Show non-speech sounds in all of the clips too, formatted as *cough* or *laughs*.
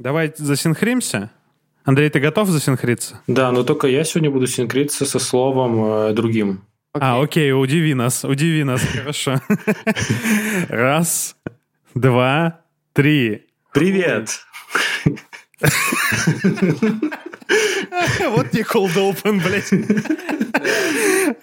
Давай засинхримся. Андрей, ты готов засинхриться? Да, но только я сегодня буду синхриться со словом э, другим. А, окей, удиви нас, удиви нас, *laughs* хорошо. Раз, два, три. Привет! *laughs* Вот не cold open, блядь. *laughs*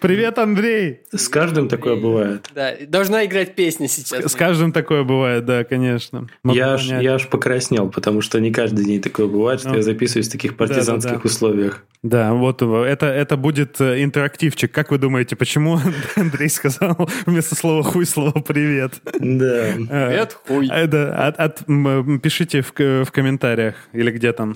Привет, Андрей. С каждым такое бывает. Да, должна играть песня сейчас. С каждым такое бывает, да, конечно. Я аж, я аж покраснел, потому что не каждый день такое бывает, что Ну. я записываюсь в таких партизанских условиях. Да, вот это, это будет э, интерактивчик. Как вы думаете, почему *laughs* Андрей сказал вместо слова хуй слово привет? Да. Э, Привет, хуй. э, пишите в, к- в комментариях или где там.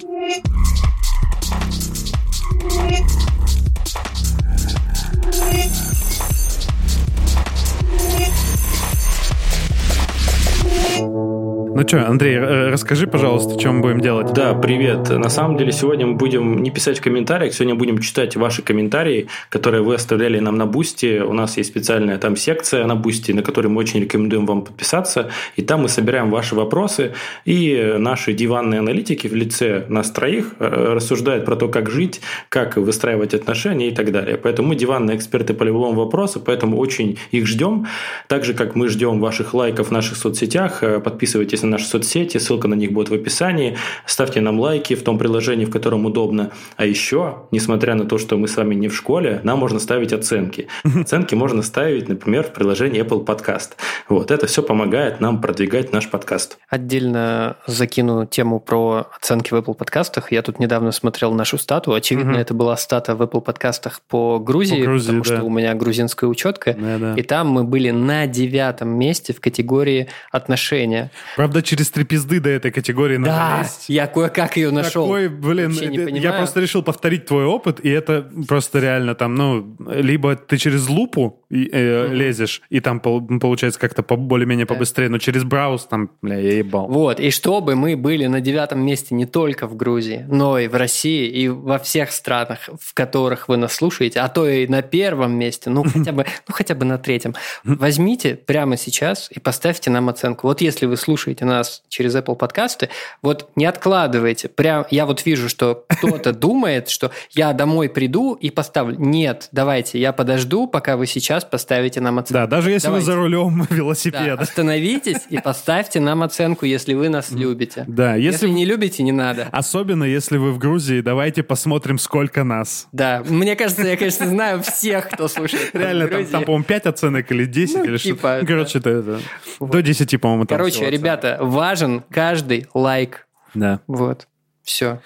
Ну что, Андрей, э, расскажи, пожалуйста, мы будем делать. Да, привет. На самом деле сегодня мы будем не писать в комментариях, сегодня будем читать ваши комментарии, которые вы оставляли нам на Бусти. У нас есть специальная там секция на Бусти, на которой мы очень рекомендуем вам подписаться. И там мы собираем ваши вопросы, и наши диванные аналитики в лице нас троих э, рассуждают про то, как жить, как выстраивать отношения и так далее. Поэтому мы диванные эксперты по любому вопросу, поэтому очень их ждем. Так же, как мы ждем ваших лайков в наших соцсетях, э, подписывайтесь на наши соцсети, ссылка на них будет в описании. Ставьте нам лайки в том приложении, в котором удобно. А еще, несмотря на то, что мы с вами не в школе, нам можно ставить оценки. Оценки можно ставить, например, в приложении Apple Podcast. Вот, это все помогает нам продвигать наш подкаст. Отдельно закину тему про оценки в Apple подкастах. Я тут недавно смотрел нашу стату. Очевидно, Мгм. это была стата в Apple подкастах по Грузии, По Грузии, потому да. что у меня грузинская учетка. Да-да. И там мы были на девятом месте в категории отношения. Правда, через три пизды до этой категории надо Да, лезть. я кое-как ее нашел. Такой, блин, Вообще не это- я понимаю. просто решил повторить твой опыт, и это просто реально там, ну, либо ты через лупу и, э, лезешь, и там пол- получается как-то по- более-менее побыстрее, но через браус там, бля, я ебал. Вот, и чтобы мы были на девятом месте не только в Грузии, но и в России, и во всех странах, в которых вы нас слушаете, а то и на первом месте, ну *laughs* хотя бы, ну, хотя бы на третьем, возьмите прямо сейчас и поставьте нам оценку. Вот если вы слушаете нас через Apple подкасты, вот не откладывайте. Прям, я вот вижу, что кто-то *laughs* думает, что я домой приду и поставлю. Нет, давайте, я подожду, пока вы сейчас поставите нам оценку. Да, даже если Давайте. вы за рулем Да, велосипеда. остановитесь и поставьте нам оценку, если вы нас любите. Да, Если, если, не любите, не надо. особенно если вы в Грузии, давайте посмотрим, сколько нас. Да, мне кажется, я, конечно, знаю всех, кто слушает. Реально, там, там, по-моему, 5 оценок или 10, Ну, или типа, что-то. Короче, это, это, до 10, по-моему, там Короче, ребята, важен каждый лайк. Да. Вот. Все.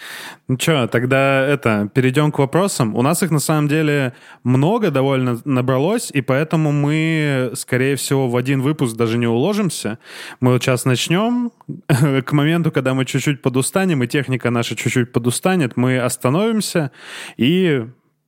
Ну что, тогда это, перейдем к вопросам. У нас их на самом деле много довольно набралось, и поэтому мы, скорее всего, в один выпуск даже не уложимся. Мы вот сейчас начнем. *laughs* К моменту, когда мы чуть-чуть подустанем, и техника наша чуть-чуть подустанет, мы остановимся и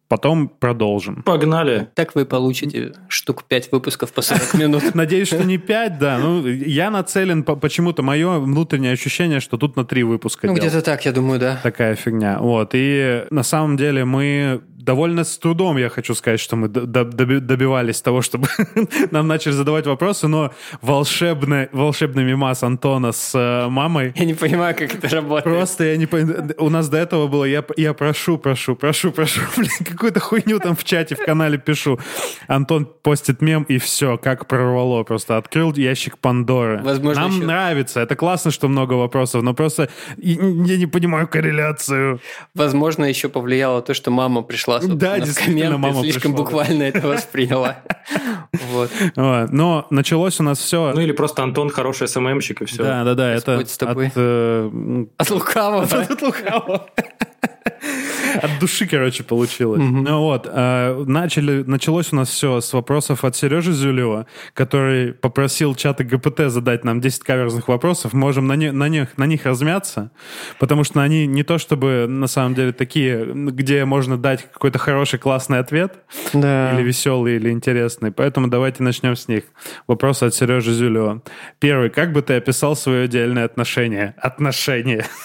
потом продолжим. Погнали. Так вы получите штук 5 выпусков по 40 *laughs* минут. Надеюсь, что не 5, да. Ну, я нацелен, по- почему-то мое внутреннее ощущение, что тут на 3 выпуска Ну, где-то так, я думаю, да. такая фигня. Вот. И на самом деле мы довольно с трудом, я хочу сказать, что мы доби- добивались того, чтобы *laughs* нам начали задавать вопросы, но волшебный, волшебный мимас Антона с э, мамой Я не понимаю, как это работает. Просто я не понимаю. У нас до этого было, я, я прошу, прошу, прошу, прошу, *laughs* блин, какую-то хуйню там в чате, в канале пишу. Антон постит мем, и все, как прорвало. Просто открыл ящик Пандоры. Возможно, Нам еще- нравится, это классно, что много вопросов, но просто я не понимаю корреляцию. Возможно, еще повлияло то, что мама пришла собственно, Да, действительно, мама слишком пришла. буквально это восприняла. *laughs* Вот. Но началось у нас все... Ну или просто Антон хороший СММщик, и все. да, да, да, это от, э, От лукавого. *laughs* От лукавого. *laughs* От души, короче, получилось. Ну вот, э, начали, началось у нас все с вопросов от Сережи Зюлева, который попросил чаты ГПТ задать нам 10 каверзных вопросов. Можем на, не- на, них, на них размяться, потому что они не то чтобы на самом деле такие, где можно дать какой-то хороший классный ответ, Да. или веселый, или интересный. Поэтому давайте начнем с них. Вопрос от Сережи Зюлева. Первый. Как бы ты описал свое идеальное отношение? Отношение. *laughs*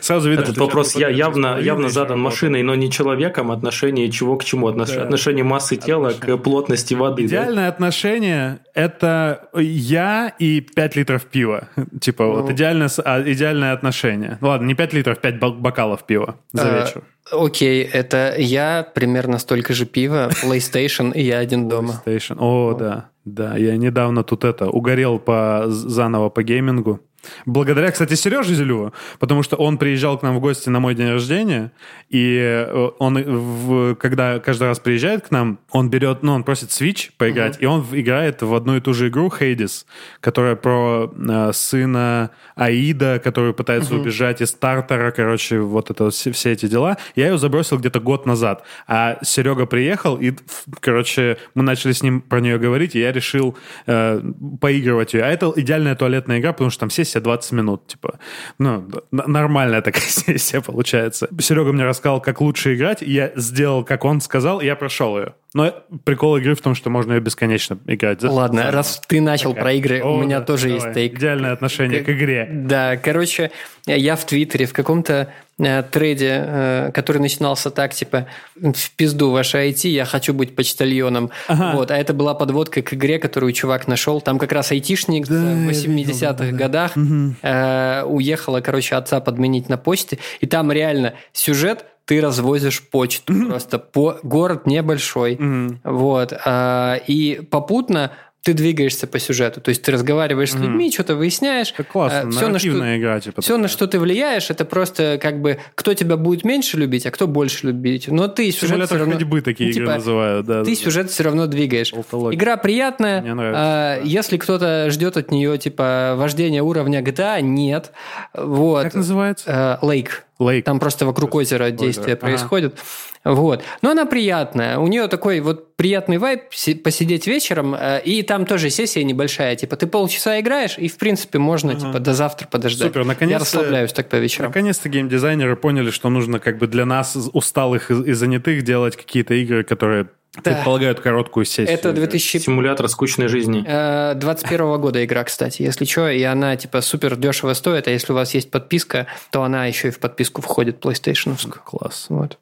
Сразу видно, Этот вопрос я, явно, явно задан машиной, но не человеком. Отношение чего к чему? Отнош... Да. Отношение массы тела Отношение. к плотности воды. Идеальное да? отношение – это я и 5 литров пива. *laughs* Типа ну. вот идеальное, а, идеальное отношение. Ладно, не 5 литров, 5 бокалов пива за а, вечер. Окей, это я примерно столько же пива, PlayStation и я один дома. PlayStation, о, да. Да, я недавно тут это угорел по заново по геймингу. Благодаря, кстати, Сереже Зелю, потому что он приезжал к нам в гости на мой день рождения, и э, он, в, когда каждый раз приезжает к нам, он берет, ну, он просит Switch поиграть, uh-huh. и он играет в одну и ту же игру Hades, которая про э, сына Аида, который пытается uh-huh. убежать из стартера, короче, вот это все, все эти дела. Я ее забросил где-то год назад, а Серега приехал, и, короче, мы начали с ним про нее говорить, и я решил э, поигрывать ее. А это идеальная туалетная игра, потому что там сессия 20 минут, типа, ну, нормальная такая *laughs* сессия получается. Серега мне рассказал, как лучше играть, я сделал, как он сказал, и я прошел ее. Но прикол игры в том, что можно ее бесконечно играть. Ладно, да? раз ты начал Такая. про игры, О, у меня да, тоже давай. есть тейк. Идеальное отношение к, к игре. Да, короче, я в Твиттере в каком-то э, трейде, э, который начинался так, типа, в пизду ваше IT, я хочу быть почтальоном. Ага. Вот, а это была подводка к игре, которую чувак нашел. Там как раз айтишник да, в 80-х да, годах угу. э, уехала, короче, отца подменить на почте. И там реально сюжет ты развозишь почту mm-hmm. просто по город небольшой, mm-hmm. вот, а, и попутно ты двигаешься по сюжету, то есть ты разговариваешь mm-hmm. с людьми, что-то выясняешь. Это классно, все на что, игра, типа. Все, на что ты влияешь, это просто как бы кто тебя будет меньше любить, а кто больше любить. Но ты сюжет все равно... ходьбы такие типа, игры называют, да. Ты да, сюжет да. все равно двигаешь. Болтология. Игра приятная. Мне нравится. А, да. Если кто-то ждет от нее типа вождения уровня GTA, нет. Вот. Как называется? Лейк. Лейк. Там просто вокруг озера действие ага. происходит. Вот. Но она приятная. У нее такой вот приятный вайб посидеть вечером, э, и там тоже сессия небольшая. Типа ты полчаса играешь, и в принципе можно ага. типа до завтра подождать. Супер, наконец Я расслабляюсь так по вечерам. Наконец-то геймдизайнеры поняли, что нужно как бы для нас усталых и занятых делать какие-то игры, которые да. Предполагают короткую сессию. Это 2000... Симулятор скучной жизни. 21 э, года игра, кстати, если что. И она типа супер дешево стоит, а если у вас есть подписка, то она еще и в подписку входит PlayStation. Класс. Вот.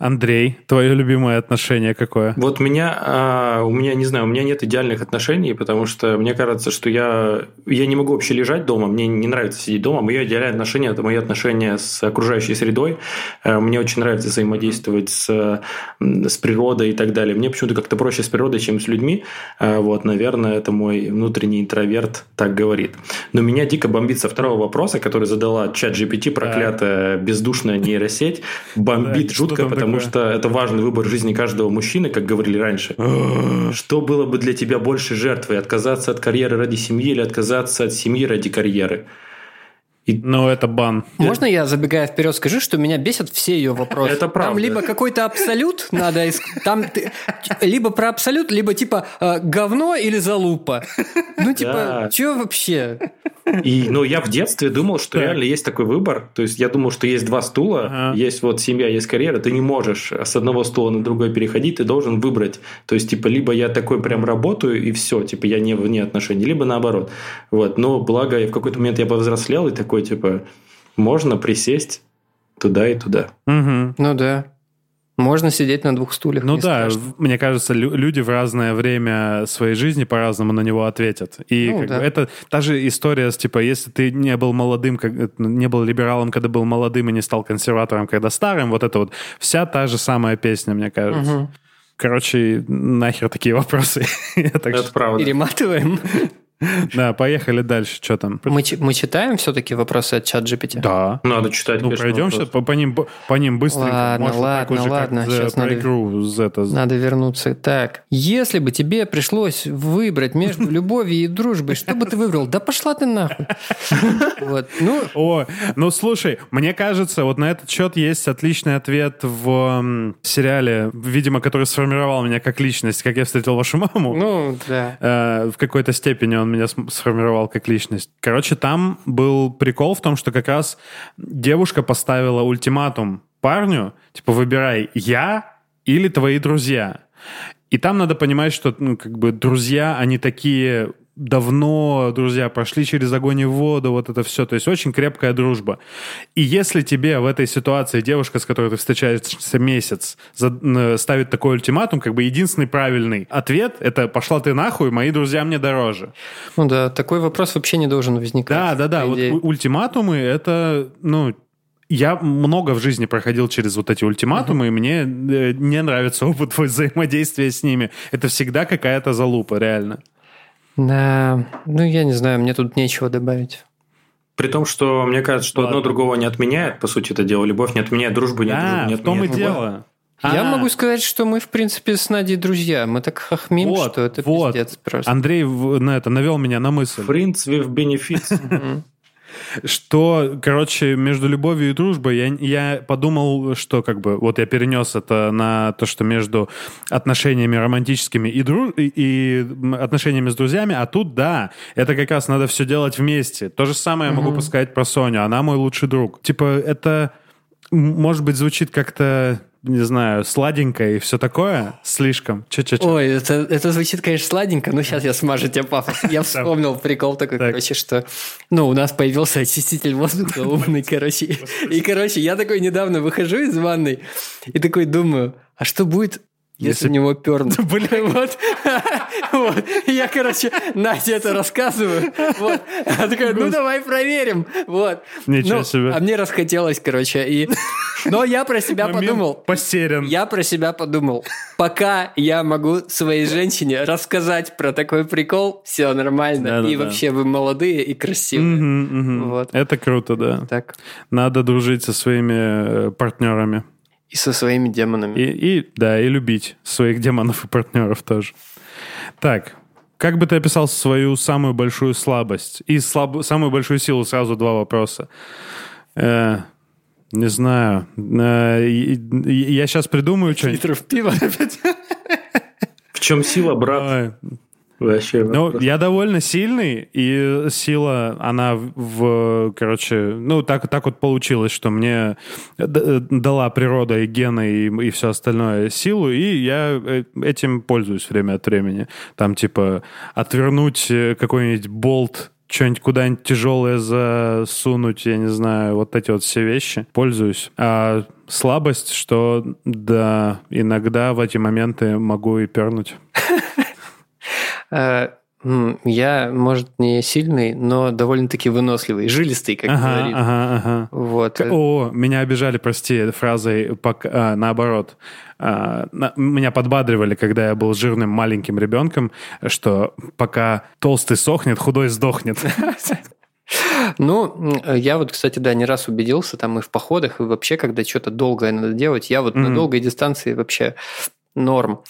Андрей, твое любимое отношение какое? Вот меня, а, у меня, не знаю, у меня нет идеальных отношений, потому что мне кажется, что я, я не могу вообще лежать дома, мне не нравится сидеть дома. Мое идеальное отношение – это мои отношения с окружающей средой. Э, мне очень нравится взаимодействовать с, с природой и так далее. Мне почему-то как-то проще с природой, чем с людьми. Э, вот, наверное, это мой внутренний интроверт так говорит. Но меня дико бомбит со второго вопроса, который задала чат GPT, проклятая бездушная нейросеть. Бомбит жутко, потому потому что это важный выбор жизни каждого мужчины, как говорили раньше. Что было бы для тебя больше жертвой? Отказаться от карьеры ради семьи или отказаться от семьи ради карьеры? И... Ну, это бан. Можно я, забегая вперед, скажу, что меня бесят все ее вопросы? Это правда. Там либо какой-то абсолют надо там либо про абсолют, либо типа э, говно или залупа. Ну, типа, что вообще? И, ну, я в детстве думал, что так. реально есть такой выбор. То есть я думал, что есть два стула, ага. есть вот семья, есть карьера. Ты не можешь с одного стула на другой переходить, ты должен выбрать. То есть, типа, либо я такой прям работаю, и все, типа, я не вне отношений, либо наоборот. Вот. Но благо, в какой-то момент я повзрослел и такой, типа, можно присесть туда и туда. Угу. Ну да. Можно сидеть на двух стульях. Ну да, страшно. мне кажется, люди в разное время своей жизни по-разному на него ответят. И ну, да. бы, это та же история с типа, если ты не был молодым, как, не был либералом, когда был молодым и не стал консерватором, когда старым, вот это вот вся та же самая песня, мне кажется. Угу. Короче, нахер такие вопросы. *laughs* Это правда. Перематываем. *laughs* Да, поехали дальше. Что там? Мы, мы читаем все-таки вопросы от чат GPT? Да. Надо читать. Ну, пройдем сейчас по, по, ним, по ним быстренько. Ладно, Может, ладно, так ладно. Сейчас надо, Z. надо вернуться. Так, если бы тебе пришлось выбрать между *laughs* любовью и дружбой, что бы ты выбрал? Да пошла ты нахуй. *laughs* Вот. Ну, О, ну слушай, мне кажется, вот на этот счет есть отличный ответ в сериале, видимо, который сформировал меня как личность, как я встретил вашу маму. Ну, да. Э, в какой-то степени он меня сформировал как личность. Короче, там был прикол в том, что как раз девушка поставила ультиматум парню, типа, выбирай я или твои друзья. И там надо понимать, что, ну, как бы, друзья, они такие давно друзья, прошли через огонь и воду, вот это все. То есть очень крепкая дружба. И если тебе в этой ситуации девушка, с которой ты встречаешься месяц, ставит такой ультиматум, как бы единственный правильный ответ — это «пошла ты нахуй, мои друзья мне дороже». Ну да, такой вопрос вообще не должен возникать. Да, да, да. Вот ультиматумы — это, ну, я много в жизни проходил через вот эти ультиматумы, uh-huh. и мне э, не нравится опыт *laughs* взаимодействия с ними. Это всегда какая-то залупа, реально. Да, ну я не знаю, мне тут нечего добавить. При том, что мне кажется, что Ладно. одно другого не отменяет, по сути, это дело. Любовь не отменяет, дружбу не, да, дружбу не отменяет. в том и дело. Я а могу сказать, что мы, в принципе, с Надей друзья. Мы так хохмим, вот, что это вот. пиздец просто. Андрей на это навел меня на мысль. Friends with benefits. Что, короче, между любовью и дружбой я, я подумал, что как бы вот я перенес это на то, что между отношениями романтическими и, друж... и, и отношениями с друзьями, а тут, да, это как раз надо все делать вместе. То же самое я могу посказать про Соню, она мой лучший друг. Типа, это, может быть, звучит как-то не знаю, сладенько и все такое слишком. Че, че, че. Ой, это, это звучит, конечно, сладенько, но сейчас я смажу тебе пафос. *laughs* Я вспомнил прикол такой, короче, что, ну, у нас появился очиститель воздуха *laughs* умный, короче. И, короче, я такой недавно выхожу из ванной и такой думаю, а что будет, если, если в него пернут. *laughs* Блин, вот. *laughs* вот. Я, короче, Надя это рассказываю. Вот. Она такая, ну давай проверим. Вот. Ничего ну, себе. А мне расхотелось, короче. И... Но я про себя Момент подумал. Постерен. Я про себя подумал. Пока я могу своей женщине рассказать про такой прикол, все нормально. Да, и да, вообще вы молодые и красивые. Угу, угу. Вот. Это круто, да. Так. Надо дружить со своими э, партнерами. И со своими демонами. И, и, да, и любить своих демонов и партнеров тоже. Так, как бы ты описал свою самую большую слабость? И слаб... самую большую силу сразу два вопроса. Э, не знаю. Э, я сейчас придумаю что-нибудь. Литров пива опять. В чем сила, брат? Вообще. Ну, я довольно сильный, и сила, она в, короче, ну, так, так вот получилось, что мне дала природа и гены, и, и все остальное силу, и я э, этим пользуюсь время от времени. Там, типа, отвернуть э, какой-нибудь болт что-нибудь куда-нибудь тяжелое засунуть, я не знаю, вот эти вот все вещи пользуюсь. А слабость, что да, иногда в эти моменты могу и пернуть. *laughs* Э, я, может, не сильный, но довольно-таки выносливый, жилистый, как ага, говорит. Ага, ага. Вот. О, меня обижали, прости, фразой а, наоборот. А, на, меня подбадривали, когда я был жирным маленьким ребенком, что пока толстый сохнет, худой сдохнет. *laughs* Ну, я вот, кстати, да, не раз убедился там и в походах, и вообще, когда что-то долгое надо делать, я вот mm-hmm. на долгой дистанции вообще норм.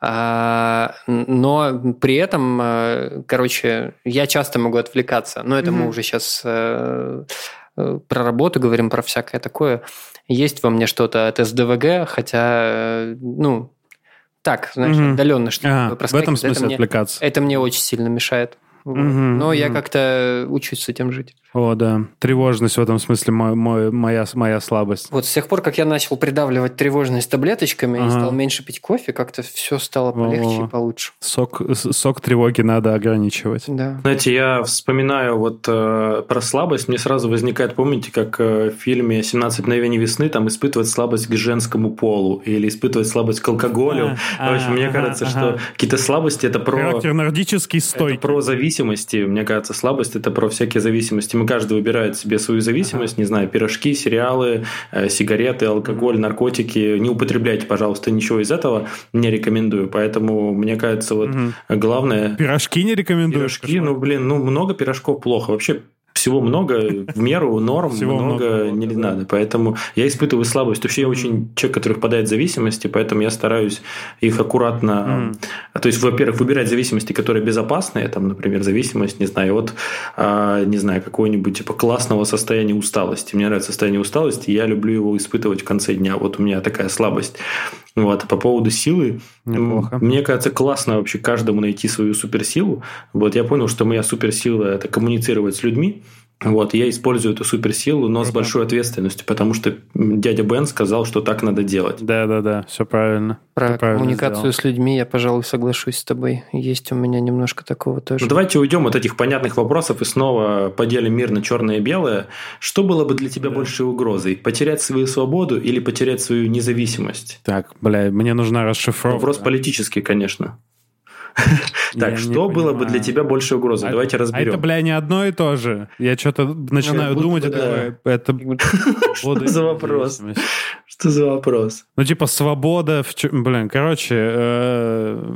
А, но при этом, э, короче, я часто могу отвлекаться. Но это mm-hmm. мы уже сейчас э, э, про работу говорим, про всякое такое. Есть во мне что-то от СДВГ, хотя, ну, так, знаешь, mm-hmm. отдаленно что-то а, В этом смысле это отвлекаться. Мне, это мне очень сильно мешает. Вот. Угу, Но угу. я как-то учусь с этим жить. О, да. Тревожность в этом смысле мой, мой, моя, моя слабость. Вот с тех пор, как я начал придавливать тревожность таблеточками ага. и стал меньше пить кофе, как-то все стало полегче О, и получше. Сок, сок тревоги надо ограничивать. Да. Знаете, я вспоминаю вот э, про слабость. Мне сразу возникает, помните, как э, в фильме «17 мгновений весны» там испытывать слабость к женскому полу или испытывать слабость к алкоголю. А, в общем, а, мне ага, кажется, что какие-то слабости это про... Характер нордический стойкий. Это про зависимости. Мне кажется, слабость это про всякие зависимости мы каждый выбирает себе свою зависимость, ага. не знаю, пирожки, сериалы, э, сигареты, алкоголь, наркотики. Не употребляйте, пожалуйста, ничего из этого, не рекомендую. Поэтому, мне кажется, вот угу. главное... Пирожки не рекомендую. Пирожки, ну, блин, ну, много пирожков плохо. Вообще, всего много, в меру норм, всего много, много не да. надо. Поэтому я испытываю слабость. Вообще я очень человек, который впадает в зависимости, поэтому я стараюсь их аккуратно... Mm. То есть, во-первых, выбирать зависимости, которые безопасные, там, например, зависимость, не знаю, от, а, не знаю, какого-нибудь типа классного состояния усталости. Мне нравится состояние усталости, я люблю его испытывать в конце дня. Вот у меня такая слабость. Вот. А по поводу силы, Неплохо. мне кажется, классно вообще каждому найти свою суперсилу. Вот я понял, что моя суперсила – это коммуницировать с людьми. Вот, я использую эту суперсилу, но с большой ответственностью, потому что дядя Бен сказал, что так надо делать. Да-да-да, все правильно. Про Ты правильно коммуникацию сделал. с людьми я, пожалуй, соглашусь с тобой. Есть у меня немножко такого тоже. Ну, давайте уйдем от этих понятных вопросов и снова поделим мир на черное и белое. Что было бы для тебя большей угрозой? Потерять свою свободу или потерять свою независимость? Так, бля, мне нужна расшифровка. Вопрос политический, конечно. *laughs* Так, что было бы для тебя большей угрозой? А- Давайте разберем. это, бля, не одно и то же. Я что-то начинаю будто думать, такой, это... и за вопрос? Что за вопрос? Ну, типа, свобода... Блин, короче, э,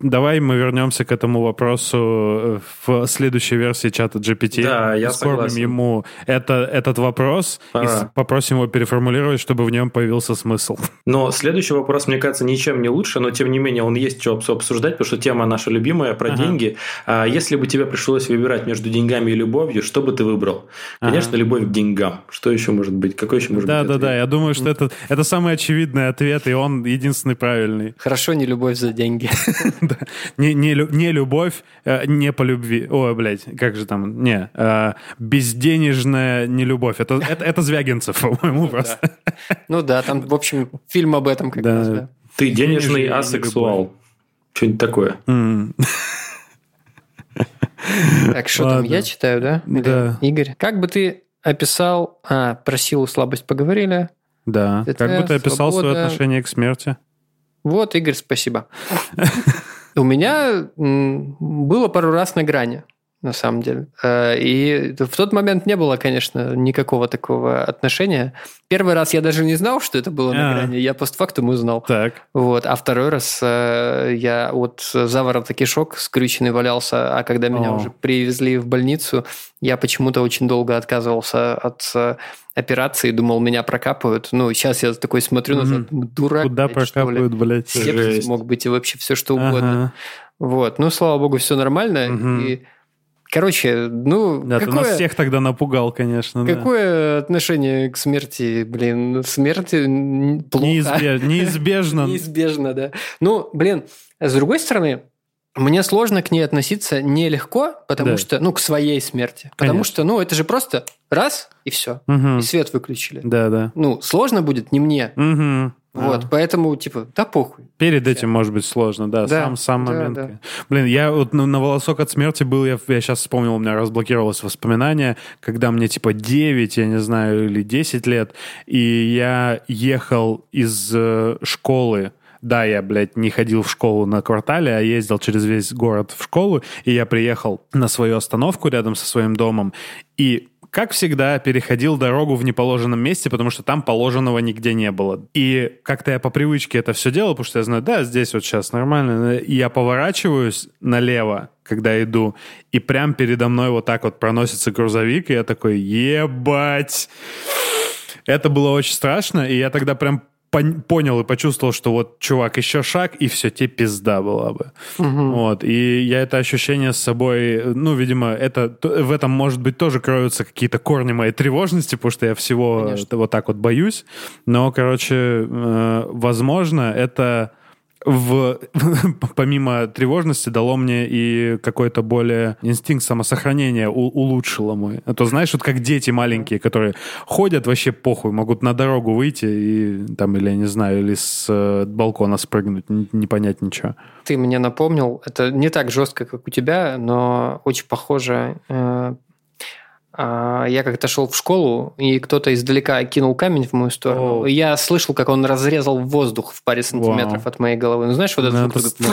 давай мы вернемся к этому вопросу э, в следующей версии чата GPT. Да, я согласен. ему это, этот вопрос и попросим его переформулировать, чтобы в нем появился смысл. Но следующий вопрос, мне кажется, ничем не лучше, но тем не менее он есть что обс- обсуждать, потому что тема наша любимая про Ага. деньги. А если бы тебе пришлось выбирать между деньгами и любовью, что бы ты выбрал? Конечно, любовь к деньгам. Что еще может быть? Какой еще может Да, быть? да, ответ? да. Я думаю, что это, это самый очевидный ответ, и он единственный правильный. Хорошо, не любовь за деньги. *laughs* Да. Не, не, не любовь, э, не по любви. Ой, блядь, как же там? Не. э, безденежная не любовь. Это, это, это Звягинцев, *laughs* по-моему, просто. Ну да, там, в общем, фильм об этом как Да. раз, да. Ты денежный Денежный асексуал. Что-нибудь такое. Так, что там, я читаю, да? Или Да. Игорь, как бы ты описал... А, про силу, слабость поговорили. Да. Это Как бы ты описал свое отношение к смерти? Вот, Игорь, спасибо. У меня было пару раз на грани, на самом деле. Э, И в тот момент не было, конечно, никакого такого отношения. Первый раз я даже не знал, что это было на А. грани. Я постфактум узнал. Так. Вот. А второй раз э, я вот заворота кишок скрюченный валялся, а когда меня О. уже привезли в больницу, я почему-то очень долго отказывался от э, операции, думал, меня прокапают. Ну, сейчас я такой смотрю назад, думаю, дурак. Куда блядь, блядь? Сепсис мог быть и вообще все что угодно. Ага. Вот. Ну, слава богу, все нормально. И, короче, ну, Да, ты нас какое, всех тогда напугал, конечно. да. какое отношение к смерти? Блин, смерть м, плохо. Неизбеж- *laughs* Неизбежно. Неизбежно, да. Ну, блин, с другой стороны, мне сложно к ней относиться нелегко, потому Да. что, ну, к своей смерти. Потому Конечно. что, ну, это же просто раз и все. И свет выключили. Да, да. Ну, сложно будет не мне. Мгм. Вот, А. поэтому, типа, да похуй. Перед этим может быть сложно, да, Да, сам, сам да, момент. да. Блин, я вот на, на волосок от смерти был, я, я сейчас вспомнил, у меня разблокировалось воспоминание, когда мне типа 9, я не знаю, или 10 лет, и я ехал из э, школы, да, я, блядь, не ходил в школу на квартале, а ездил через весь город в школу, и я приехал на свою остановку рядом со своим домом, и как всегда, переходил дорогу в неположенном месте, потому что там положенного нигде не было. И как-то я по привычке это все делал, потому что я знаю, да, здесь вот сейчас нормально. И я поворачиваюсь налево, когда иду, и прям передо мной вот так вот проносится грузовик, и я такой, ебать! Это было очень страшно, и я тогда прям пон- понял и почувствовал, что вот, чувак, еще шаг, и все, тебе пизда была бы. Вот, и я это ощущение с собой, ну, видимо, это, в этом, может быть, тоже кроются какие-то корни моей тревожности, потому что я всего Конечно. вот так вот боюсь. Но, короче, э, возможно, это в, *laughs* помимо тревожности дало мне и какой-то более инстинкт самосохранения у- улучшило мой. А то знаешь, вот как дети маленькие, которые ходят вообще похуй, могут на дорогу выйти и там, или я не знаю, или с э, балкона спрыгнуть, не, не понять ничего. Ты мне напомнил, это не так жестко, как у тебя, но очень похоже. Э, Я как-то шел в школу, и кто-то издалека кинул камень в мою сторону. О. И Я слышал, как он разрезал воздух в паре сантиметров Вау. от моей головы. Ну, знаешь, вот этот звук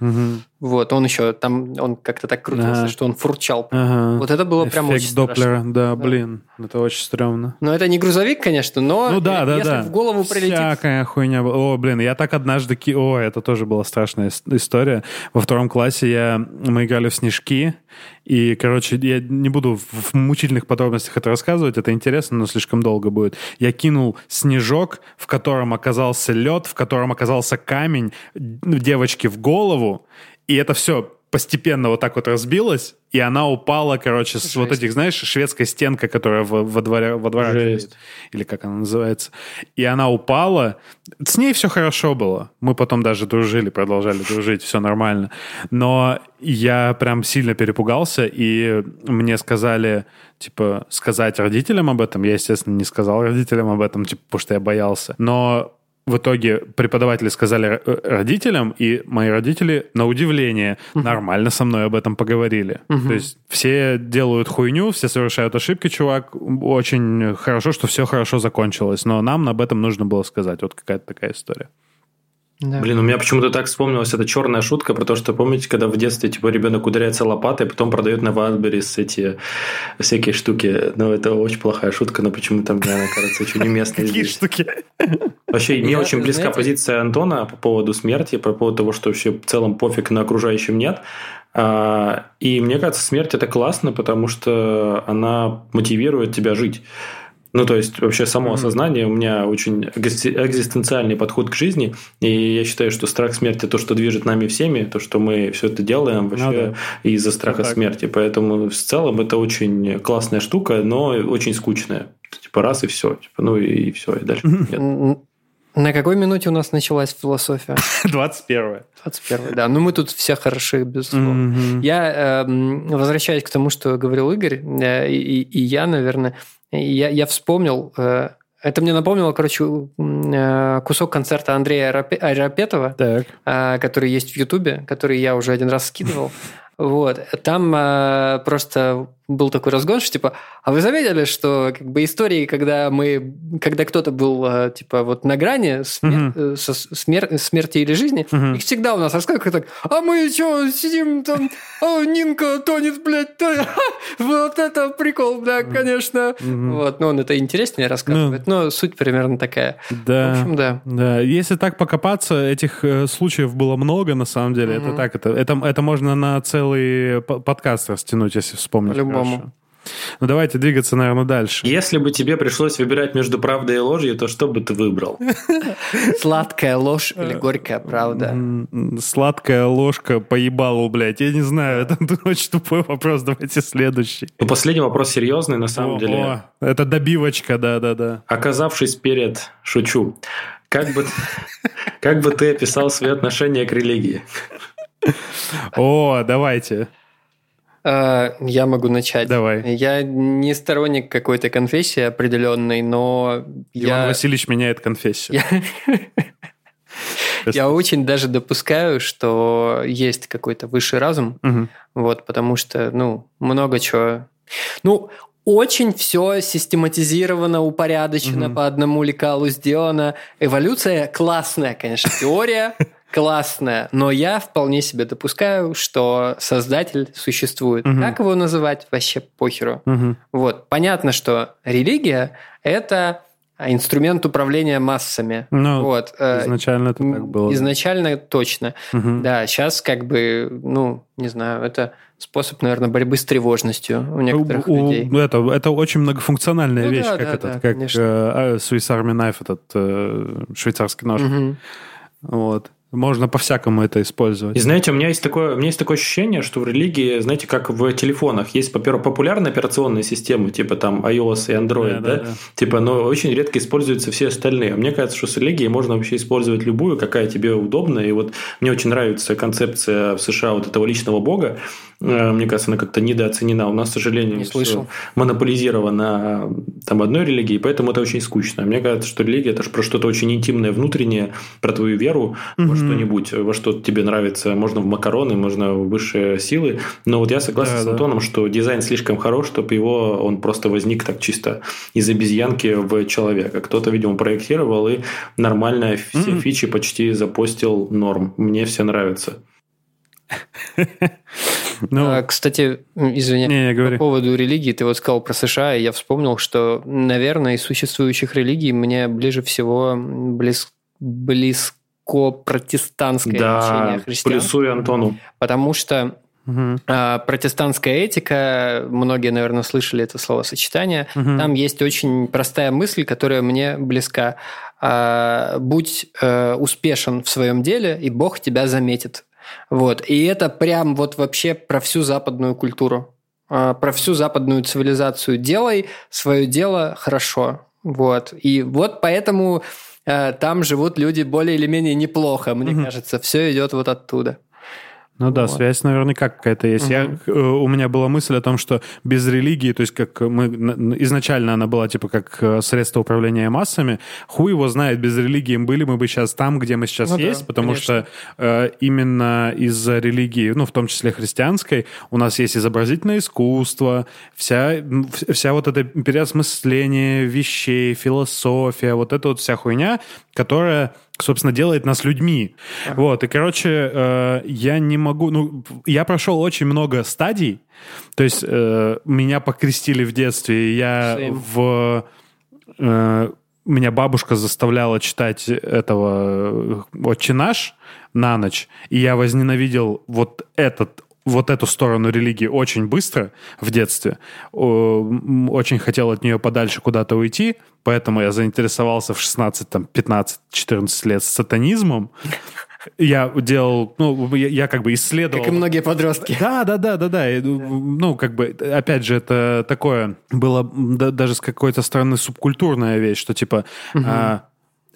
Мгм. Вот, он еще там, он как-то так крутился, Ага. что он фурчал. Ага. Вот это было прям очень Доплера, страшно. да, блин, это очень стрёмно. Но это не грузовик, конечно, но Ну да, да, если да. в голову прилетит... Всякая хуйня. была. О, блин, я так однажды... ки- О, это тоже была страшная ис- история. Во втором классе я... мы играли в снежки, и, короче, я не буду в мучительных подробностях это рассказывать, это интересно, но слишком долго будет. Я кинул снежок, в котором оказался лед, в котором оказался камень д- девочке в голову, и это все постепенно вот так вот разбилась, и она упала, короче, с Жесть. вот этих, знаешь, шведская стенка, которая во, во дворе, во дворах Жесть. или как она называется. И она упала. С ней все хорошо было. Мы потом даже дружили, продолжали дружить, все нормально. Но я прям сильно перепугался, и мне сказали, типа, сказать родителям об этом. Я, естественно, не сказал родителям об этом, типа, потому что я боялся. Но в итоге преподаватели сказали э, родителям, и мои родители, на удивление, нормально со мной об этом поговорили. То есть все делают хуйню, все совершают ошибки, чувак. Очень хорошо, что все хорошо закончилось, но нам об этом нужно было сказать. Вот какая-то такая история. Да. Блин, у меня почему-то так вспомнилась эта черная шутка про то, что помните, когда в детстве типа ребенок ударяется лопатой, потом продает на Вайлдберрис эти всякие штуки. Ну, это очень плохая шутка, но почему-то мне она кажется очень уместной Какие здесь. штуки? Вообще, мне Я, очень близка знаете- позиция Антона по поводу смерти, по поводу того, что вообще в целом пофиг на окружающем нет. А, И мне кажется, смерть это классно, потому что она мотивирует тебя жить. Ну, то есть, вообще само осознание, у меня очень экзи- экзистенциальный подход к жизни, и я считаю, что страх смерти то, что движет нами всеми, то, что мы все это делаем вообще Ну да. из-за страха Так. смерти. Поэтому в целом это очень классная штука, но очень скучная. Типа раз и все. Типа, ну и, все, и дальше нет. На какой минуте у нас началась философия? *laughs* 21 21 да. Ну, мы тут все хороши, безусловно. Я эм, возвращаюсь к тому, что говорил Игорь, э, и, и я, наверное, я, я вспомнил, э, это мне напомнило, короче, э, кусок концерта Андрея Арапе- Арапетова, Так. э, который есть в Ютубе, который я уже один раз скидывал. Вот. Там э, просто был такой разгон, что типа, а вы заметили, что как бы истории, когда мы, когда кто-то был э, типа вот на грани смер- э, со- смер- смерти или жизни, Мгм. их всегда у нас рассказывают так, а мы что, сидим там, а Нинка тонет, блядь, то- *laughs* вот это прикол, да, конечно. Мгм. Вот, ну он это интереснее рассказывает, но суть примерно такая. Да. В общем, да. Да, если так покопаться, этих э, случаев было много, на самом деле. Это Мгм. так, это, это, это можно на целый по- подкаст растянуть, если вспомнить. По-любому. хорошо. Ну, давайте двигаться, наверное, дальше. Если бы тебе пришлось выбирать между правдой и ложью, то что бы ты выбрал? *laughs* Сладкая ложь или горькая правда? Сладкая ложка поебалу, блядь. Я не знаю, это *laughs* очень тупой вопрос. Давайте следующий. Ну, последний вопрос серьезный, на самом О, деле. о, это добивочка, да-да-да. Оказавшись перед, шучу, как бы, *laughs* как бы ты описал свои отношения к религии? *laughs* О, давайте. Э, Я могу начать. Давай. Я не сторонник какой-то конфессии определенной, но Иван я, Васильевич меняет конфессию. я, очень даже допускаю, что есть какой-то высший разум, вот, потому что, ну, много чего. Ну, очень все систематизировано, упорядочено, по одному лекалу сделано. Эволюция классная, конечно, теория *laughs* классная, но я вполне себе допускаю, что создатель существует. Мгм. Как его называть, вообще похеру. Мгм. Вот. Понятно, что религия – это инструмент управления массами. Ну, вот. э, изначально это так было. Изначально точно. Мгм. Да, сейчас как бы, ну, не знаю, это способ, наверное, борьбы с тревожностью у некоторых У- людей. это, это очень многофункциональная Ну вещь, да, как да, этот, да, как конечно. э, Swiss Army Knife, этот э, швейцарский нож. Мгм. Вот. Можно по-всякому это использовать. И знаете, у меня есть такое, у меня есть такое ощущение, что в религии, знаете, как в телефонах, есть, во-первых, популярные операционные системы, типа там iOS и Android, Да, да, да, да. типа, но очень редко используются все остальные. Мне кажется, что с религией можно вообще использовать любую, какая тебе удобна. И вот мне очень нравится концепция в США вот этого личного бога. Э, Мне кажется, она как-то недооценена. У нас, к сожалению, Не слышал. монополизировано там одной религией, поэтому это очень скучно. Мне кажется, что религия это же про что-то очень интимное, внутреннее, про твою веру Мгм. Что-нибудь, во что тебе нравится. Можно в макароны, можно в высшие силы. Но вот я согласен Да, с да. Антоном, что дизайн слишком хорош, чтобы его он просто возник так чисто из обезьянки в человека. Кто-то, видимо, проектировал и нормально все Мгм. фичи почти запостил норм. Мне все нравится. *laughs* Ну, А, Кстати, извини, не, не, по говори. поводу религии, ты вот сказал про США, и я вспомнил, что, наверное, из существующих религий мне ближе всего близ- близко протестантское Да, учение христиан. плюсую Антону. Потому что а, протестантская этика, многие, наверное, слышали это словосочетание, Мгм. там есть очень простая мысль, которая мне близка. А, Будь э, успешен в своем деле, и Бог тебя заметит. Вот. И это прям вот вообще про всю западную культуру, а, про всю западную цивилизацию. Делай свое дело хорошо. Вот. И вот поэтому там живут люди более или менее неплохо, мне угу. кажется. Все идет вот оттуда. Ну да, вот. связь наверняка какая-то есть. Угу. Я, э, у меня была мысль о том, что без религии, то есть как мы изначально она была типа как э, средство управления массами, хуй его знает, без религии были мы бы сейчас там, где мы сейчас ну, есть, да, потому конечно. что э, именно из-за религии, ну в том числе христианской, у нас есть изобразительное искусство, вся, вся вот эта переосмысление вещей, философия, вот эта вот вся хуйня, которая собственно, делает нас людьми. Ага. Вот, и, короче, э, я не могу... Ну, я прошел очень много стадий, то есть э, меня покрестили в детстве, я Same. в... Э, меня бабушка заставляла читать этого э, «Отче наш» на ночь, и я возненавидел вот этот вот эту сторону религии очень быстро в детстве. Очень хотел от нее подальше куда-то уйти, поэтому я заинтересовался в 16, там, 15, 14 лет сатанизмом. Я делал, ну, я, я как бы исследовал. Как и многие подростки. Да, да, да, да, да. Ну, как бы, опять же, это такое было даже с какой-то стороны субкультурная вещь, что типа угу. а,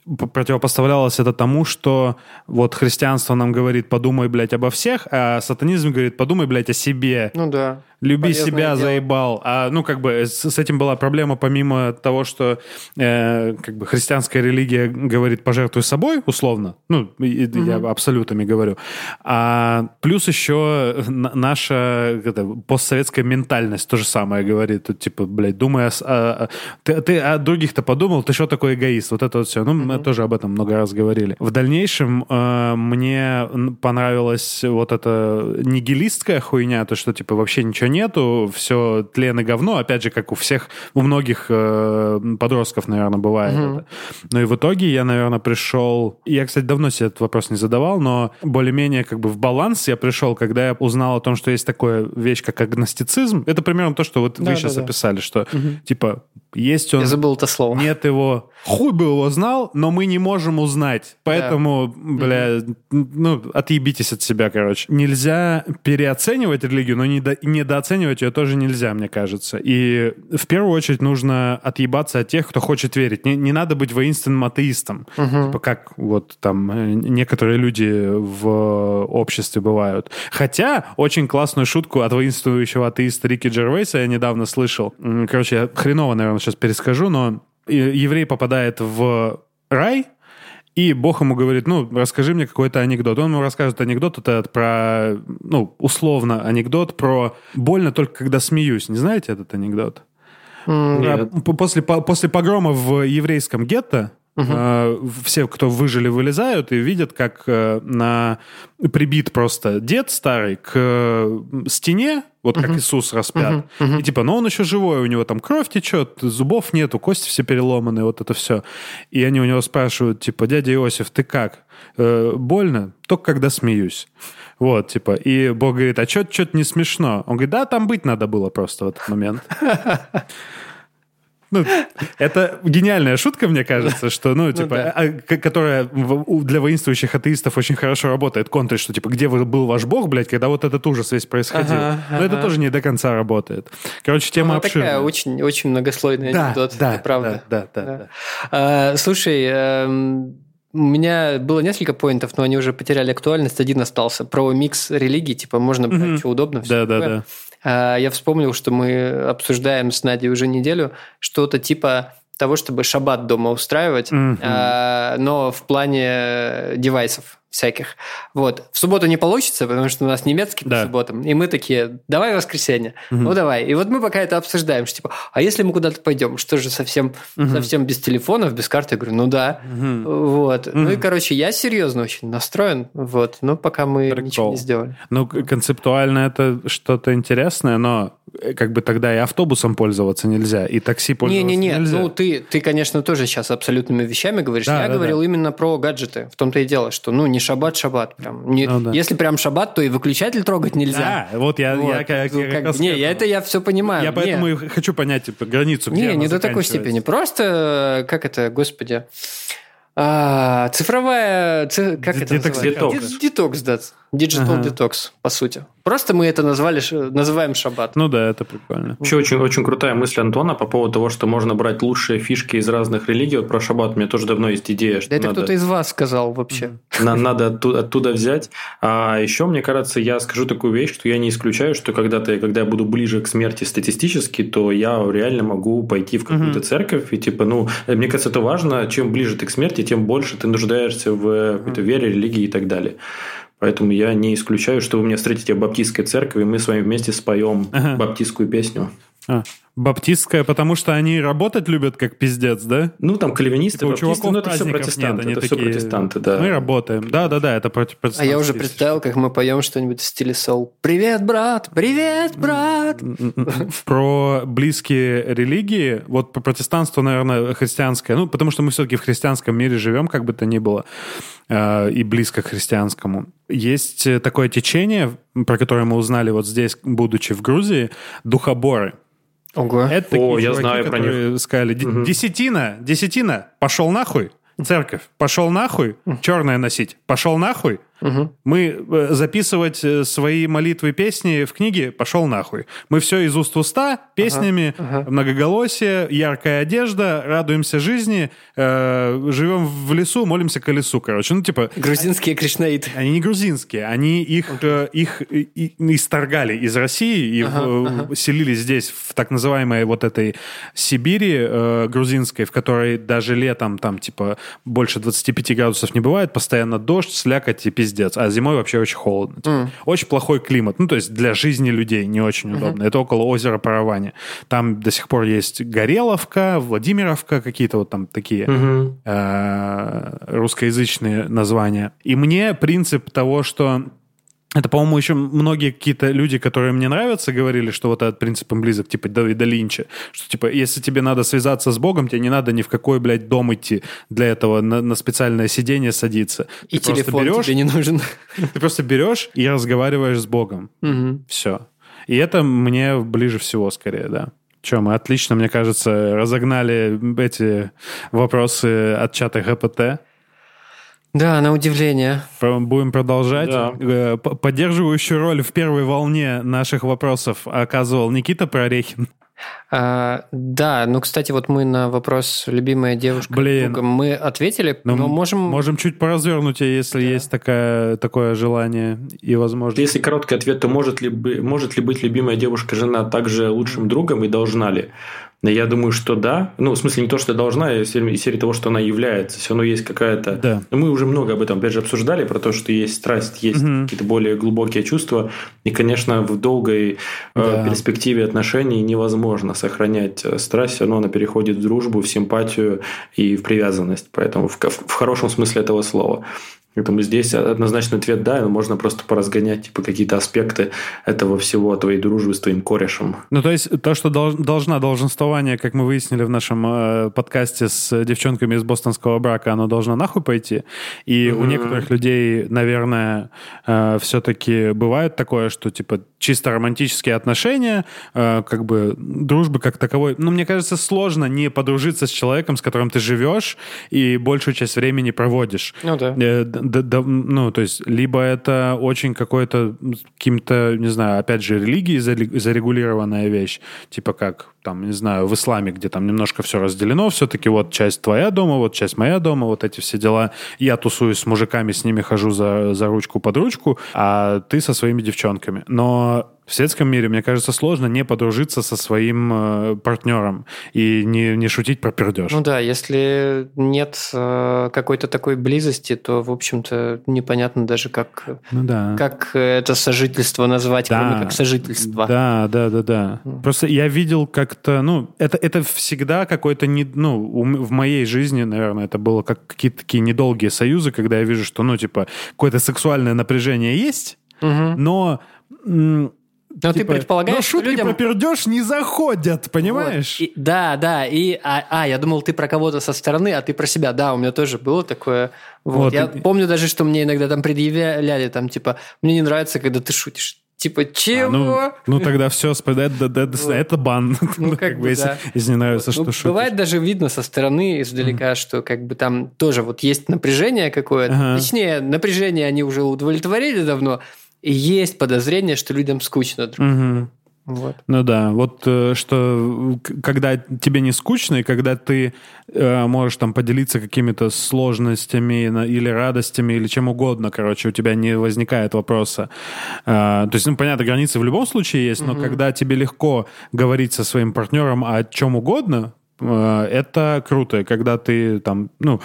противопоставлялось это тому, что вот христианство нам говорит, подумай, блядь, обо всех, а сатанизм говорит, подумай, блядь, о себе. Ну да. Люби себя, дело. заебал. А, ну, как бы, с, с этим была проблема, помимо того, что э, как бы христианская религия говорит, пожертвуй собой, условно. Ну, угу. я абсолютами говорю. А плюс еще наша это, постсоветская ментальность то же самое говорит. Тут, типа, блядь, думай о... о, о ты, ты о других-то подумал, ты что такой эгоист? Вот это вот все. Ну. Мы тоже об этом много раз говорили. В дальнейшем э, мне понравилась вот эта нигилистская хуйня, то, что, типа, вообще ничего нету, все тлен и говно, опять же, как у всех, у многих э, подростков, наверное, бывает угу. это. Ну и в итоге я, наверное, пришел... Я, кстати, давно себе этот вопрос не задавал, но более-менее как бы в баланс я пришел, когда я узнал о том, что есть такая вещь, как агностицизм. Это примерно то, что вот да, вы да, сейчас да. описали, что угу. типа есть он... Я забыл это слово. Нет его. Хуй бы его знал, но мы не можем узнать. Поэтому, да. бля, mm-hmm. ну, отъебитесь от себя, короче. Нельзя переоценивать религию, но недо... недооценивать ее тоже нельзя, мне кажется. И в первую очередь нужно отъебаться от тех, кто хочет верить. Не, не надо быть воинственным атеистом. Mm-hmm. Типа как вот там э, некоторые люди в обществе бывают. Хотя очень классную шутку от воинствующего атеиста Рики Джервейса я недавно слышал. Короче, я хреново, наверное, сейчас перескажу, но еврей попадает в рай, и Бог ему говорит, ну, расскажи мне какой-то анекдот. Он ему расскажет анекдот это про, ну, условно анекдот про больно только когда смеюсь. Не знаете этот анекдот? Нет. После, после погрома в еврейском гетто Угу. Все, кто выжили, вылезают и видят, как э, на прибит просто дед старый к стене, вот как угу. Иисус распят. Угу. Угу. И типа, ну он еще живой, у него там кровь течет, зубов нету, кости все переломаны, вот это все. И они у него спрашивают, типа, дядя Иосиф, ты как? Э, больно? Только когда смеюсь. Вот, типа, и Бог говорит, а что-то не смешно? Он говорит, да, там быть надо было просто в этот момент. *laughs* Ну, это гениальная шутка, мне кажется, что, ну, ну типа, ну, да. а, которая для воинствующих атеистов очень хорошо работает. Контры, что, типа, где был ваш бог, блядь, когда вот этот ужас весь происходил. Ага, Но ага. это тоже не до конца работает. Короче, тема ну, обширная. такая очень, очень многослойный да, анекдот, да, правда. Да, да, да. да. А, слушай, эм... У меня было несколько поинтов, но они уже потеряли актуальность. Один остался про микс религий, типа можно брать, mm-hmm. что удобно. Все да, такое. да, да. А, я вспомнил, что мы обсуждаем с Надей уже неделю что-то типа того, чтобы шаббат дома устраивать, mm-hmm. но в плане девайсов всяких. Вот. В субботу не получится, потому что у нас немецкий да. по субботам. И мы такие, давай воскресенье. Угу. Ну, давай. И вот мы пока это обсуждаем, что типа, а если мы куда-то пойдем, что же совсем, угу. совсем без телефонов, без карты? Я говорю, ну да. Угу. Вот. Угу. Ну и, короче, я серьезно очень настроен. Вот. Но пока мы Прикол. ничего не сделали. Ну, концептуально это что-то интересное, но э, как бы тогда и автобусом пользоваться нельзя, и такси пользоваться не, не, не. нельзя. Ну, ты, ты, конечно, тоже сейчас абсолютными вещами говоришь. Да, я да, говорил да. именно про гаджеты. В том-то и дело, что, ну, не шаббат, шаббат. Прям. Не, ну, да. Если прям шаббат, то и выключатель трогать нельзя. Да, вот я... Вот. я, я, я, я как, не, я это я все понимаю. Я поэтому и хочу понять типа, границу, где Не, не до такой степени. Просто, как это, господи... А, цифровая... Ци, как это Детокс. Детокс, да. Digital ага. Detox, по сути. Просто мы это назвали, называем шаббат. Ну да, это прикольно. Еще очень, очень крутая мысль Антона по поводу того, что можно брать лучшие фишки из разных религий. Вот про шаббат у меня тоже давно есть идея. Что да это кто-то из вас сказал вообще. Надо оттуда, оттуда взять. А еще, мне кажется, я скажу такую вещь, что я не исключаю, что когда-то, когда я буду ближе к смерти статистически, то я реально могу пойти в какую-то угу. церковь. И типа, ну, мне кажется, это важно. Чем ближе ты к смерти, тем больше ты нуждаешься в какой-то вере, религии и так далее. Поэтому я не исключаю, что вы меня встретите в баптистской церкви, и мы с вами вместе споем ага. баптистскую песню. А, баптистская, потому что они работать любят как пиздец, да? Ну, там кальвинисты, типа, баптисты, ну, это все протестанты. Нет, они это такие, все протестанты, да. Мы работаем. Да-да-да, это против А я уже представил, как мы поем что-нибудь в стиле сол. «Привет, брат! Привет, брат!» Про близкие религии, вот по протестанству, наверное, христианское, ну, потому что мы все-таки в христианском мире живем, как бы то ни было, э, и близко к христианскому. Есть такое течение, про которое мы узнали вот здесь, будучи в Грузии, духоборы. Ого. Это такие О, я знаю про них. сказали, десятина, десятина, пошел нахуй, церковь, пошел нахуй, черное носить, пошел нахуй, Угу. Мы э, записывать э, свои молитвы, песни в книге пошел нахуй. Мы все из уст в уста, песнями, ага, ага. многоголосие, яркая одежда, радуемся жизни, э, живем в лесу, молимся колесу, короче. Ну, типа... Грузинские кришнаиты. Они не грузинские, они их, э, их и, и, исторгали из России и ага, в, ага. селили здесь, в так называемой вот этой Сибири э, грузинской, в которой даже летом там, типа, больше 25 градусов не бывает, постоянно дождь, слякоть и пиздец пиздец, а зимой вообще очень холодно. Типа. Mm. Очень плохой климат, ну, то есть для жизни людей не очень удобно. Mm-hmm. Это около озера Паравани. Там до сих пор есть Гореловка, Владимировка, какие-то вот там такие mm-hmm. э- русскоязычные названия. И мне принцип того, что это, по-моему, еще многие какие-то люди, которые мне нравятся, говорили, что вот этот принцип им близок, типа Давида Линча, что, типа, если тебе надо связаться с Богом, тебе не надо ни в какой, блядь, дом идти для этого, на, на специальное сиденье садиться. И ты телефон берешь, тебе не нужен. *laughs* Ты просто берешь и разговариваешь с Богом. Угу. Все. И это мне ближе всего, скорее, да. Че, мы отлично, мне кажется, разогнали эти вопросы от чата ГПТ. Да, на удивление. Будем продолжать. Да. Э, поддерживающую роль в первой волне наших вопросов оказывал Никита Прорехин. А, да, ну, кстати, вот мы на вопрос «любимая девушка» Блин. мы ответили, но, ну, но можем... Можем чуть поразвернуть, если да. есть такая, такое желание и возможность. Если короткий ответ, то может ли, может ли быть любимая девушка-жена также лучшим другом и должна ли? Я думаю, что да. Ну, в смысле, не то, что должна, а из серии того, что она является. Все равно есть какая-то... Да. Мы уже много об этом, опять же, обсуждали, про то, что есть страсть, есть угу. какие-то более глубокие чувства. И, конечно, в долгой э, да. э, перспективе отношений невозможно сохранять э, страсть. Все равно она переходит в дружбу, в симпатию и в привязанность. Поэтому в, в хорошем смысле этого слова. Поэтому здесь однозначный ответ да, но можно просто поразгонять типа какие-то аспекты этого всего, твоей дружбы с твоим корешем. Ну, то есть то, что долж, должна долженствование, как мы выяснили в нашем э, подкасте с девчонками из бостонского брака, оно должно нахуй пойти. И mm-hmm. у некоторых людей, наверное, э, все-таки бывает такое, что типа чисто романтические отношения, э, как бы дружбы как таковой. Ну, мне кажется, сложно не подружиться с человеком, с которым ты живешь и большую часть времени проводишь. Ну да. Да, да, ну, то есть, либо это очень какой-то, каким-то, не знаю, опять же, религией зарегулированная вещь, типа как, там, не знаю, в исламе, где там немножко все разделено, все-таки вот часть твоя дома, вот часть моя дома, вот эти все дела. Я тусуюсь с мужиками, с ними хожу за, за ручку под ручку, а ты со своими девчонками. Но в светском мире, мне кажется, сложно не подружиться со своим э, партнером и не, не шутить про пердеж. Ну да, если нет э, какой-то такой близости, то, в общем-то, непонятно даже, как, ну, да. как это сожительство назвать, да. кроме как сожительство. Да, да, да, да. Mm. Просто я видел как-то, ну, это, это всегда какой-то, не, ну, в моей жизни, наверное, это было как какие-то такие недолгие союзы, когда я вижу, что, ну, типа, какое-то сексуальное напряжение есть, угу. но но типа, ты предполагаешь, но шутки людям... про пердеж не заходят, понимаешь? Вот. И, да, да. И, а, а, я думал, ты про кого-то со стороны, а ты про себя. Да, у меня тоже было такое. Вот. вот. Я и... помню даже, что мне иногда там предъявляли, там, типа, мне не нравится, когда ты шутишь. Типа, чего? А, ну, ну, тогда все, это, это, это бан. Ну, *laughs* как, как бы, да. если, не нравится, вот. что ну, шутишь. Бывает даже видно со стороны издалека, что как бы там тоже вот есть напряжение какое-то. Ага. Точнее, напряжение они уже удовлетворили давно, и есть подозрение, что людям скучно друг угу. Вот. Ну да, вот э, что когда тебе не скучно, и когда ты э, можешь там поделиться какими-то сложностями или радостями, или чем угодно, короче, у тебя не возникает вопроса. Э, то есть, ну, понятно, границы в любом случае есть, но угу. когда тебе легко говорить со своим партнером о чем угодно, э, это круто. Когда ты там, ну,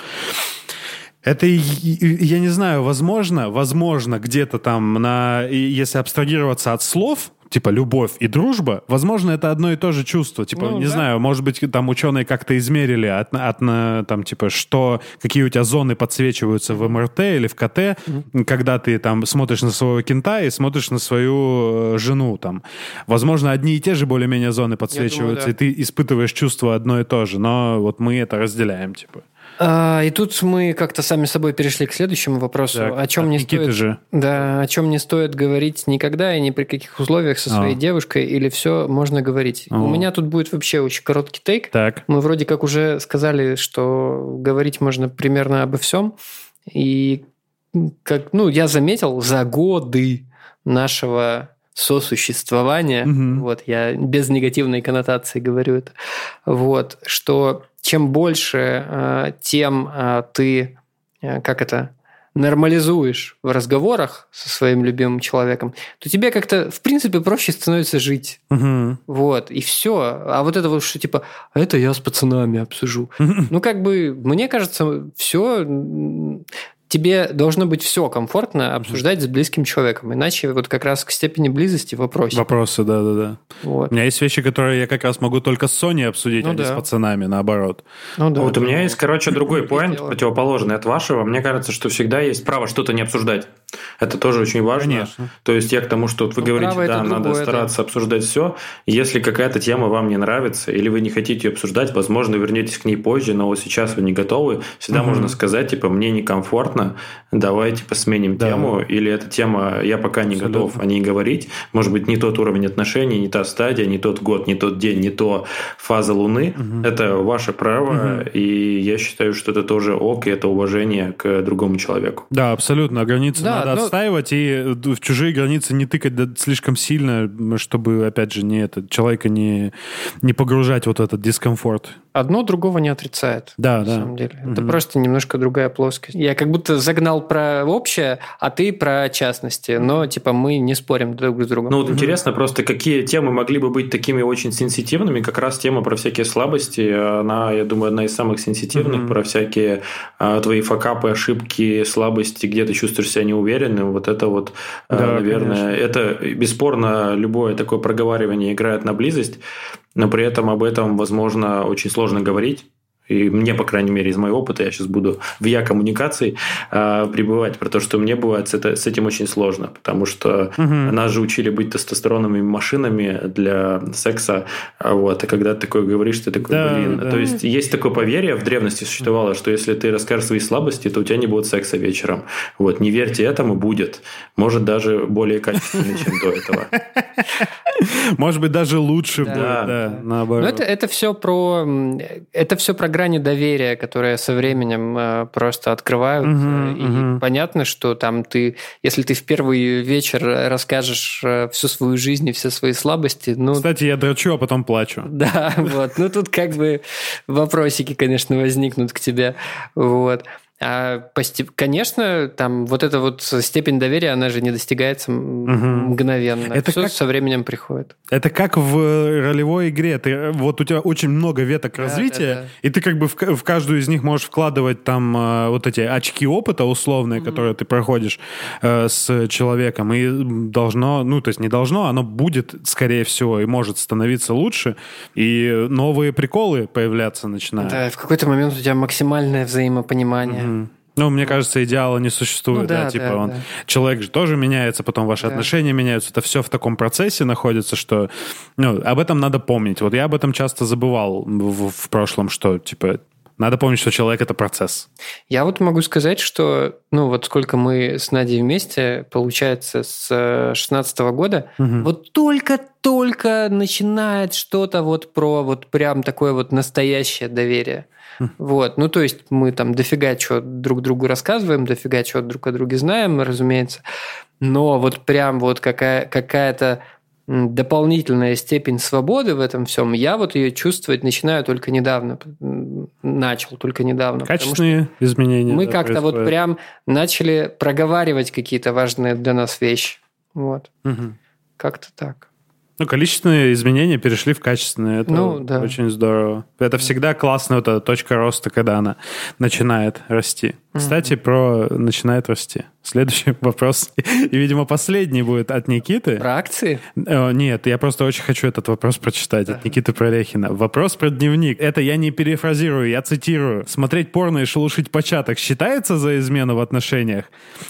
это, я не знаю, возможно, возможно, где-то там, на, если абстрагироваться от слов, типа любовь и дружба, возможно, это одно и то же чувство. Типа, ну, не да. знаю, может быть, там ученые как-то измерили от, от, там, типа, что, какие у тебя зоны подсвечиваются в МРТ или в КТ, mm-hmm. когда ты там смотришь на своего кента и смотришь на свою э, жену там. Возможно, одни и те же более-менее зоны подсвечиваются, думаю, да. и ты испытываешь чувство одно и то же, но вот мы это разделяем, типа. А, и тут мы как-то сами собой перешли к следующему вопросу. Так, о чем не стоит, же. Да, о чем не стоит говорить никогда и ни при каких условиях со своей а. девушкой, или все можно говорить. А. У меня тут будет вообще очень короткий тейк. Так. Мы вроде как уже сказали, что говорить можно примерно обо всем. И как, ну, я заметил за годы нашего сосуществования, угу. вот я без негативной коннотации говорю это, вот, что чем больше э, тем э, ты, э, как это, нормализуешь в разговорах со своим любимым человеком, то тебе как-то, в принципе, проще становится жить. Угу. Вот, и все. А вот это вот, что типа, «А это я с пацанами обсужу. *laughs* Ну, как бы, мне кажется, все тебе должно быть все комфортно обсуждать с близким человеком. Иначе вот как раз к степени близости вопросы. Вопросы, да-да-да. Вот. У меня есть вещи, которые я как раз могу только с Соней обсудить, ну, а да. не с пацанами, наоборот. Ну, да, вот да. у меня есть, короче, *laughs* другой поинт, противоположный от вашего. Мне кажется, что всегда есть право что-то не обсуждать. Это тоже очень важно. Конечно. То есть я к тому, что вот вы ну, говорите, да, надо другое, стараться да. обсуждать все. Если какая-то тема вам не нравится, или вы не хотите ее обсуждать, возможно, вернетесь к ней позже, но вот сейчас вы не готовы, всегда угу. можно сказать, типа, мне некомфортно, давайте типа, посменим да. тему, или эта тема, я пока не Абсолютно. готов о ней говорить. Может быть, не тот уровень отношений, не та стадия, не тот год, не тот день, не то фаза Луны. Угу. Это ваше право, угу. и я считаю, что это тоже ок, и это уважение к другому человеку. Да, абсолютно. Границы да, надо но... отстаивать, и в чужие границы не тыкать слишком сильно, чтобы, опять же, не это, человека не, не погружать вот этот дискомфорт. Одно другого не отрицает. Да, на да. самом деле. Угу. Это просто немножко другая плоскость. Я как будто загнал про общее, а ты про частности. Но, типа, мы не спорим друг с другом. Ну, вот интересно просто, какие темы могли бы быть такими очень сенситивными. Как раз тема про всякие слабости, она, я думаю, одна из самых сенситивных, про всякие а, твои факапы, ошибки, слабости, где ты чувствуешь себя неуверенным. Вот это вот, а, да, наверное, конечно. это бесспорно любое такое проговаривание играет на близость но при этом об этом, возможно, очень сложно говорить. И мне, по крайней мере, из моего опыта, я сейчас буду в я коммуникации э, пребывать, про то, что мне бывает с, это, с этим очень сложно, потому что угу. нас же учили быть тестостероновыми машинами для секса, а вот, а когда ты такое говоришь, ты такой, да, блин. Да. То есть есть такое поверье, в древности существовало, что если ты расскажешь свои слабости, то у тебя не будет секса вечером. Вот, не верьте этому, будет. Может, даже более качественный, чем до этого. Может быть, даже лучше будет, да, наоборот. Но это, это все про это все про грани доверия, которые со временем э, просто открываются. Угу, и угу. понятно, что там ты, если ты в первый вечер расскажешь э, всю свою жизнь и все свои слабости, ну... Кстати, я дрочу, а потом плачу. *laughs* Да, вот. Ну, тут как бы вопросики, конечно, возникнут к тебе. Вот. А конечно, там вот эта вот степень доверия, она же не достигается угу. мгновенно. Это Все как... со временем приходит. Это как в ролевой игре. Ты, вот у тебя очень много веток да, развития, да, да. и ты как бы в, в каждую из них можешь вкладывать там э, вот эти очки опыта условные, угу. которые ты проходишь э, с человеком, и должно, ну то есть не должно, оно будет, скорее всего, и может становиться лучше, и новые приколы появляться начинают. Да, в какой-то момент у тебя максимальное взаимопонимание. Ну, мне кажется, идеала не существует, ну, да, да, типа да, он, да. человек же тоже меняется, потом ваши да. отношения меняются, это все в таком процессе находится, что, ну, об этом надо помнить. Вот я об этом часто забывал в, в прошлом, что, типа, Надо помнить, что человек – это процесс. Я вот могу сказать, что, ну, вот сколько мы с Надей вместе, получается, с 16 года, угу. вот только-только начинает что-то вот про вот прям такое вот настоящее доверие. Вот, ну то есть мы там дофига чего друг другу рассказываем, дофига чего друг о друге знаем, разумеется, но вот прям вот какая, какая-то дополнительная степень свободы в этом всем, я вот ее чувствовать начинаю только недавно, начал только недавно. Качественные изменения. Мы да, как-то вот прям начали проговаривать какие-то важные для нас вещи. Вот. Угу. Как-то так. Ну, количественные изменения перешли в качественные. Это ну, да. очень здорово. Это всегда классная вот эта точка роста, когда она начинает расти. Mm-hmm. Кстати, про начинает расти. Следующий *laughs* вопрос, и, видимо, последний будет от Никиты. Про акции? О, нет, я просто очень хочу этот вопрос прочитать от Никиты Прорехина. Вопрос про дневник. Это я не перефразирую, я цитирую. Смотреть порно и шелушить початок считается за измену в отношениях?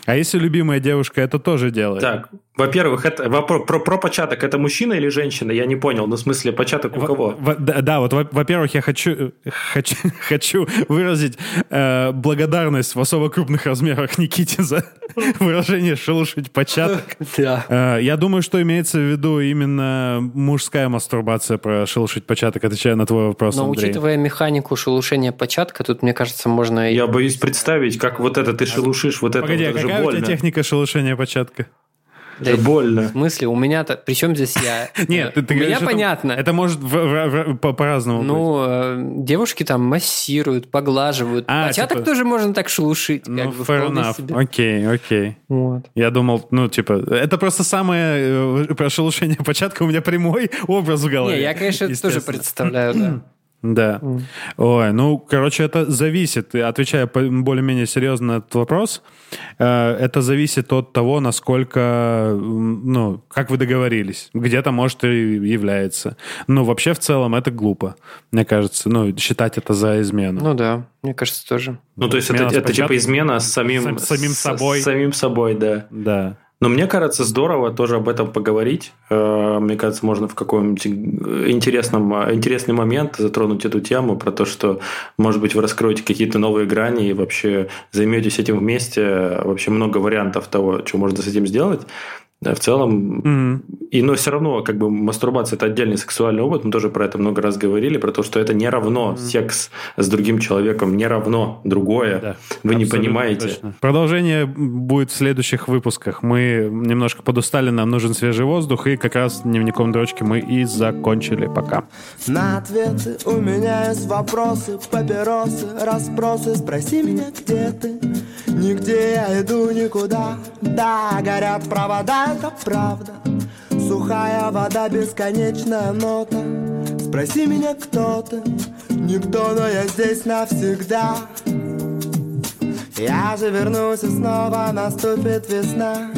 А если любимая девушка это тоже делает? Так, во-первых, это вопрос про, про початок. Это мужчина или женщина? Я не понял. Ну, в смысле, початок у в, кого? В, да, да, вот, во-первых, я хочу, *laughs* хочу, хочу выразить э, благодарность в особо крупных размерах Никите за выражение «шелушить початок». Э, я думаю, что имеется в виду именно мужская мастурбация про шелушить початок, отвечая на твой вопрос, Но учитывая механику шелушения початка, тут, мне кажется, можно... Я боюсь представить, как вот это ты шелушишь, вот это Погоди, вот а какая у тебя техника шелушения початка? Да, больно. В смысле, у меня-то... Причем здесь я? *laughs* Нет, ты, ты У меня понятно. Это может по-разному Ну. Э, девушки там массируют, поглаживают. А, Початок типа... тоже можно так шелушить. Ну, fair enough. Окей, окей. Вот. Я думал, ну, типа, это просто самое... Э, про шелушение *laughs* початка у меня прямой образ в голове. Не, я, конечно, тоже представляю, да. *clears throat* Да. Mm. Ой, ну, короче, это зависит, отвечая более-менее серьезно на этот вопрос, э, это зависит от того, насколько, ну, как вы договорились. Где-то, может, и является. Но вообще, в целом, это глупо, мне кажется. Ну, считать это за измену. Ну да, мне кажется, тоже. Ну, то есть, это, это типа измена с самим, с, самим собой. С, самим собой, да. Да. Но мне кажется, здорово тоже об этом поговорить. Э, мне кажется, можно в каком-нибудь интересном, интересный момент затронуть эту тему про то, что, может быть, вы раскроете какие-то новые грани и вообще займетесь этим вместе. Вообще много вариантов того, что можно с этим сделать. Да, в целом, mm-hmm. и но все равно, как бы мастурбация это отдельный сексуальный опыт, мы тоже про это много раз говорили, про то, что это не равно mm-hmm. секс с другим человеком, не равно другое. Да, Вы не понимаете. Точно. Продолжение будет в следующих выпусках. Мы немножко подустали, нам нужен свежий воздух, и как раз дневником дрочки мы и закончили. Пока. На ответы у меня есть вопросы, папиросы, расспросы. Спроси меня, где ты? Нигде я иду никуда. Да, горят провода это правда. Сухая вода, бесконечная нота. Спроси меня, кто ты? Никто, но я здесь навсегда. Я же вернусь и снова наступит весна